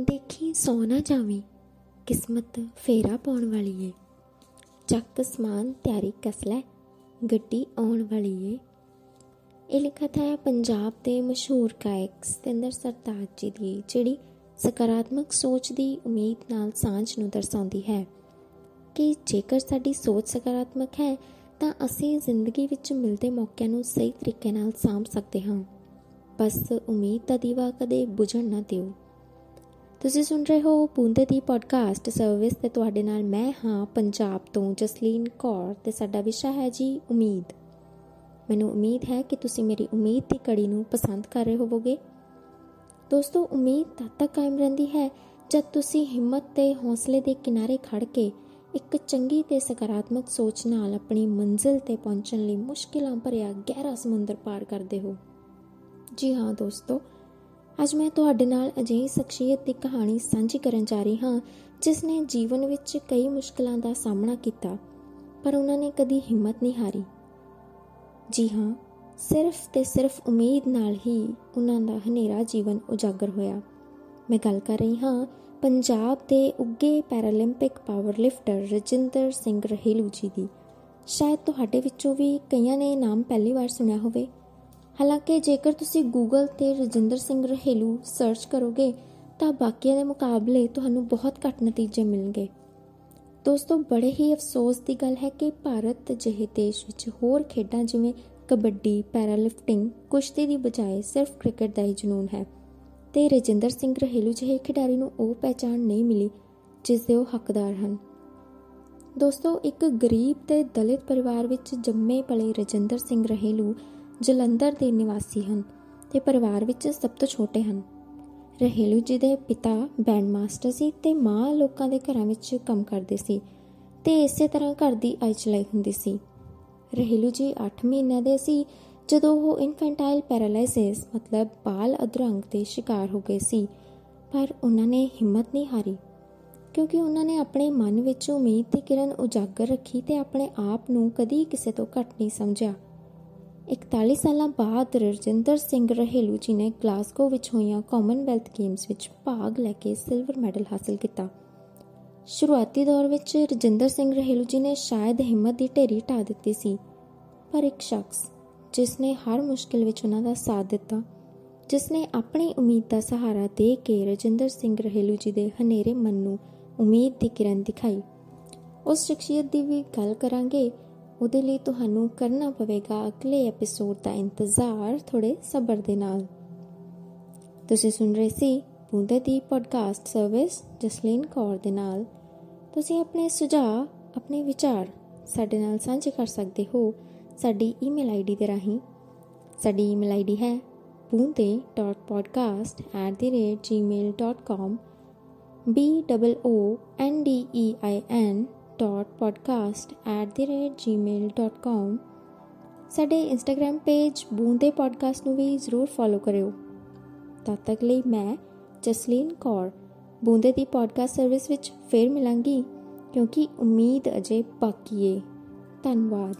ਦੇਖੀ ਸੌ ਨਾ ਜਾਵੀਂ, ਕਿਸਮਤ ਫੇਰਾ ਪਾਉਣ ਵਾਲੀ ਏ। ਚੱਕ ਸਮਾਨ ਤਿਆਰੀ ਕਸ ਲੈ, ਗੱਡੀ ਆਉਣ ਵਾਲੀ ਏ। ਇਹ ਲਿਖਤ ਹੈ ਪੰਜਾਬ ਦੇ ਮਸ਼ਹੂਰ ਗਾਇਕ ਸਤਿੰਦਰ ਸਰਤਾਜ ਜੀ ਦੀ, ਜਿਹੜੀ ਸਕਾਰਾਤਮਕ ਸੋਚ ਦੀ ਉਮੀਦ ਨਾਲ ਸਾਂਝ ਨੂੰ ਦਰਸਾਉਂਦੀ ਹੈ ਕਿ ਜੇਕਰ ਸਾਡੀ ਸੋਚ ਸਕਾਰਾਤਮਕ ਹੈ, ਤਾਂ ਅਸੀਂ ਜ਼ਿੰਦਗੀ ਵਿੱਚ ਮਿਲਦੇ ਮੌਕਿਆਂ ਨੂੰ ਸਹੀ ਤਰੀਕੇ ਨਾਲ ਸਾਂਭ ਸਕਦੇ ਹਾਂ। ਬਸ ਉਮੀਦ ਦਾ ਦੀਵਾ ਕਦੇ ਬੁਝਣ ਨਾ ਦਿਓ। ਤੁਸੀਂ ਸੁਣ ਰਹੇ ਹੋ ਬੂੰਦੇ ਦੀ ਪੋਡਕਾਸਟ ਸਰਵਿਸ ਤੇ ਤੁਹਾਡੇ ਨਾਲ ਮੈਂ ਹਾਂ ਪੰਜਾਬ ਤੋਂ ਜਸਲੀਨ ਕੌਰ ਤੇ ਸਾਡਾ ਵਿਸ਼ਾ ਹੈ ਜੀ ਉਮੀਦ। ਮੈਨੂੰ ਉਮੀਦ ਹੈ ਕਿ ਤੁਸੀਂ ਮੇਰੀ ਉਮੀਦ ਦੀ ਕੜੀ ਨੂੰ ਪਸੰਦ ਕਰ ਰਹੇ ਹੋਵੋਗੇ। ਦੋਸਤੋ, ਉਮੀਦ ਤਦ ਤੱਕ ਕਾਇਮ ਰਹਿੰਦੀ ਹੈ ਜਦ ਤੁਸੀਂ ਹਿੰਮਤ ਤੇ ਹੌਸਲੇ ਦੇ ਕਿਨਾਰੇ ਖੜ ਕੇ ਇੱਕ ਚੰਗੀ ਤੇ ਸਕਾਰਾਤਮਕ ਸੋਚ ਨਾਲ ਆਪਣੀ ਮੰਜ਼ਿਲ ਤੇ ਪਹੁੰਚਣ ਲਈ ਮੁਸ਼ਕਿਲਾਂ ਭਰਿਆ ਗਹਿਰਾ ਸਮੁੰਦਰ ਪਾਰ ਕਰਦੇ ਹੋ। ਜੀ ਹਾਂ ਦੋਸਤੋ ਅੱਜ ਮੈਂ ਤੁਹਾਡੇ ਨਾਲ ਅਜਿਹੀ ਸ਼ਖਸੀਅਤ ਦੀ ਕਹਾਣੀ ਸਾਂਝੀ ਕਰਨ ਜਾ ਰਹੀ ਹਾਂ, ਜਿਸ ਨੇ ਜੀਵਨ ਵਿੱਚ ਕਈ ਮੁਸ਼ਕਲਾਂ ਦਾ ਸਾਹਮਣਾ ਕੀਤਾ, ਪਰ ਉਹਨਾਂ ਨੇ ਕਦੀ ਹਿੰਮਤ ਨਹੀਂ ਹਾਰੀ। ਜੀ ਹਾਂ, ਸਿਰਫ ਤੇ ਸਿਰਫ ਉਮੀਦ ਨਾਲ ਹੀ ਉਹਨਾਂ ਦਾ ਹਨੇਰਾ ਜੀਵਨ ਉਜਾਗਰ ਹੋਇਆ। ਮੈਂ ਗੱਲ ਕਰ ਰਹੀ ਹਾਂ ਪੰਜਾਬ ਦੇ ਉੱਗੇ Paralympic power lifter Rajinder Singh Rahilu ji ਦੀ। ਸ਼ਾਇਦ ਤੁਹਾਡੇ ਵਿੱਚੋਂ ਵੀ ਕਈਆਂ ਨੇ ਨਾਮ ਪਹਿਲੀ ਵਾਰ ਸੁਣਿਆ ਹੋਵੇ। ਹਾਲਾਂਕਿ ਜੇਕਰ ਤੁਸੀਂ ਗੂਗਲ ਤੇ ਰਜਿੰਦਰ ਸਿੰਘ ਰਹਿਲੂ ਸਰਚ ਕਰੋਗੇ, ਤਾਂ ਬਾਕੀਆਂ ਦੇ ਮੁਕਾਬਲੇ ਤੁਹਾਨੂੰ ਬਹੁਤ ਘੱਟ ਨਤੀਜੇ ਮਿਲਣਗੇ। ਦੋਸਤੋ, ਬੜੇ ਹੀ ਅਫਸੋਸ ਦੀ ਗੱਲ ਹੈ ਕਿ ਭਾਰਤ ਜਿਹੇ ਦੇਸ਼ ਵਿੱਚ ਹੋਰ ਖੇਡਾਂ ਜਿਵੇਂ ਕਬੱਡੀ, ਪੈਰਾਲਿਫਟਿੰਗ, ਕੁਸ਼ਤੀ ਦੀ ਬਜਾਏ ਸਿਰਫ ਕ੍ਰਿਕਟ ਦਾ ਹੀ ਜਨੂਨ ਹੈ। ਤੇ ਰਜਿੰਦਰ ਸਿੰਘ ਰਹਿਲੂ ਜਿਹੇ ਖਿਡਾਰੀ ਨੂੰ ਉਹ ਪਹਿਚਾਣ ਨਹੀਂ ਮਿਲੀ, ਜਿਸ ਦੇ ਉਹ ਹੱਕਦਾਰ ਹਨ। ਦੋਸਤੋ, ਇੱਕ ਗਰੀਬ ਤੇ ਦਲਿਤ ਪਰਿਵਾਰ ਵਿੱਚ ਜੰਮੇ ਪਲੇ ਰਜਿੰਦਰ ਸਿੰਘ ਰਹਿਲੂ ਜਲੰਧਰ ਦੇ ਨਿਵਾਸੀ ਹਨ ਤੇ ਪਰਿਵਾਰ ਵਿੱਚ ਸਭ ਤੋਂ ਛੋਟੇ ਹਨ। ਰਹਿਲੂ ਜੀ ਦੇ ਪਿਤਾ ਬੈਂਡ ਮਾਸਟਰ ਸੀ ਤੇ ਮਾਂ ਲੋਕਾਂ ਦੇ ਘਰਾਂ ਵਿੱਚ ਕੰਮ ਕਰਦੇ ਸੀ ਤੇ ਇਸੇ ਤਰ੍ਹਾਂ ਘਰ ਦੀ ਆਈ ਚਲਾਈ ਹੁੰਦੀ ਸੀ। ਰਹਿਲੂ ਜੀ 8 ਮਹੀਨਿਆਂ ਦੇ ਸੀ ਜਦੋਂ ਉਹ ਇਨਫੈਂਟਾਈਲ ਪੈਰਾਲਾਈਸਿਸ ਮਤਲਬ ਬਾਲ ਅਧਰੰਗ ਦੇ ਸ਼ਿਕਾਰ ਹੋ ਗਏ ਸੀ, ਪਰ ਉਹਨਾਂ ਨੇ ਹਿੰਮਤ ਨਹੀਂ ਹਾਰੀ ਕਿਉਂਕਿ ਉਹਨਾਂ ਨੇ ਆਪਣੇ ਮਨ ਵਿੱਚ ਉਮੀਦ ਦੀ ਕਿਰਨ ਉਜਾਗਰ ਰੱਖੀ ਤੇ ਆਪਣੇ ਆਪ ਨੂੰ ਕਦੀ ਕਿਸੇ ਤੋਂ ਘੱਟ ਨਹੀਂ ਸਮਝਿਆ। 41 ਸਾਲਾਂ ਬਾਅਦ ਰਜਿੰਦਰ ਸਿੰਘ ਰਹਿਲੂ ਜੀ ਨੇ ਗਲਾਸਗੋ ਵਿੱਚ ਹੋਈਆਂ ਕਾਮਨਵੈਲਥ ਗੇਮਸ ਵਿੱਚ ਭਾਗ ਲੈ ਕੇ ਸਿਲਵਰ ਮੈਡਲ ਹਾਸਲ ਕੀਤਾ। ਸ਼ੁਰੂਆਤੀ ਦੌਰ ਵਿੱਚ ਰਜਿੰਦਰ ਸਿੰਘ ਰਹਿਲੂ ਜੀ ਨੇ ਸ਼ਾਇਦ ਹਿੰਮਤ ਦੀ ਢੇਰੀ ਢਾ ਦਿੱਤੀ ਸੀ, ਪਰ ਇੱਕ ਸ਼ਖਸ, ਜਿਸ ਨੇ ਹਰ ਮੁਸ਼ਕਿਲ ਵਿੱਚ ਉਹਨਾਂ ਦਾ ਸਾਥ ਦਿੱਤਾ, ਜਿਸ ਨੇ ਆਪਣੀ ਉਮੀਦ ਦਾ ਸਹਾਰਾ ਦੇ ਕੇ ਰਜਿੰਦਰ ਸਿੰਘ ਰਹਿਲੂ ਜੀ ਦੇ ਹਨੇਰੇ ਮਨ ਨੂੰ ਉਮੀਦ ਦੀ ਕਿਰਨ ਦਿਖਾਈ। ਉਸ ਸ਼ਖਸੀਅਤ ਦੀ ਵੀ ਗੱਲ ਕਰਾਂਗੇ ਉਹਦੇ ਲਈ ਤੁਹਾਨੂੰ ਕਰਨਾ ਪਵੇਗਾ ਅਗਲੇ ਐਪੀਸੋਡ ਦਾ ਇੰਤਜ਼ਾਰ ਥੋੜੇ ਸਬਰ ਦੇ ਨਾਲ। ਤੁਸੀਂ ਸੁਣ ਰਹੇ ਸੀ ਬੂੰਦੇ ਦੀ ਪੋਡਕਾਸਟ ਸਰਵਿਸ ਜਸਲੀਨ ਕੌਰ ਦੇ ਨਾਲ। ਤੁਸੀਂ ਆਪਣੇ ਸੁਝਾਅ, ਆਪਣੇ ਵਿਚਾਰ ਸਾਡੇ ਨਾਲ ਸਾਂਝੇ ਕਰ ਸਕਦੇ ਹੋ ਸਾਡੀ ਈਮੇਲ ਆਈਡੀ ਦੇ ਰਾਹੀਂ। ਸਾਡੀ ਈਮੇਲ ਆਈਡੀ ਹੈ boonde.podcast@gmail.com b o n d e i n podcast@gmail.com ਸਾਡੇ ਇੰਸਟਾਗ੍ਰam ਪੇਜ ਬੂੰਦੇ ਪੋਡਕਾਸਟ ਨੂੰ ਵੀ ਜ਼ਰੂਰ ਫੋਲੋ ਕਰਿਓ। ਤਦ ਤੱਕ ਲਈ ਮੈਂ ਜਸਲੀਨ ਕੌਰ, ਬੂੰਦੇ ਦੀ ਪੋਡਕਾਸਟ ਸਰਵਿਸ ਵਿੱਚ ਫੇਰ ਮਿਲਾਂਗੀ, ਕਿਉਂਕਿ ਉਮੀਦ ਅਜੇ ਬਾਕੀ ਏ। ਧੰਨਵਾਦ।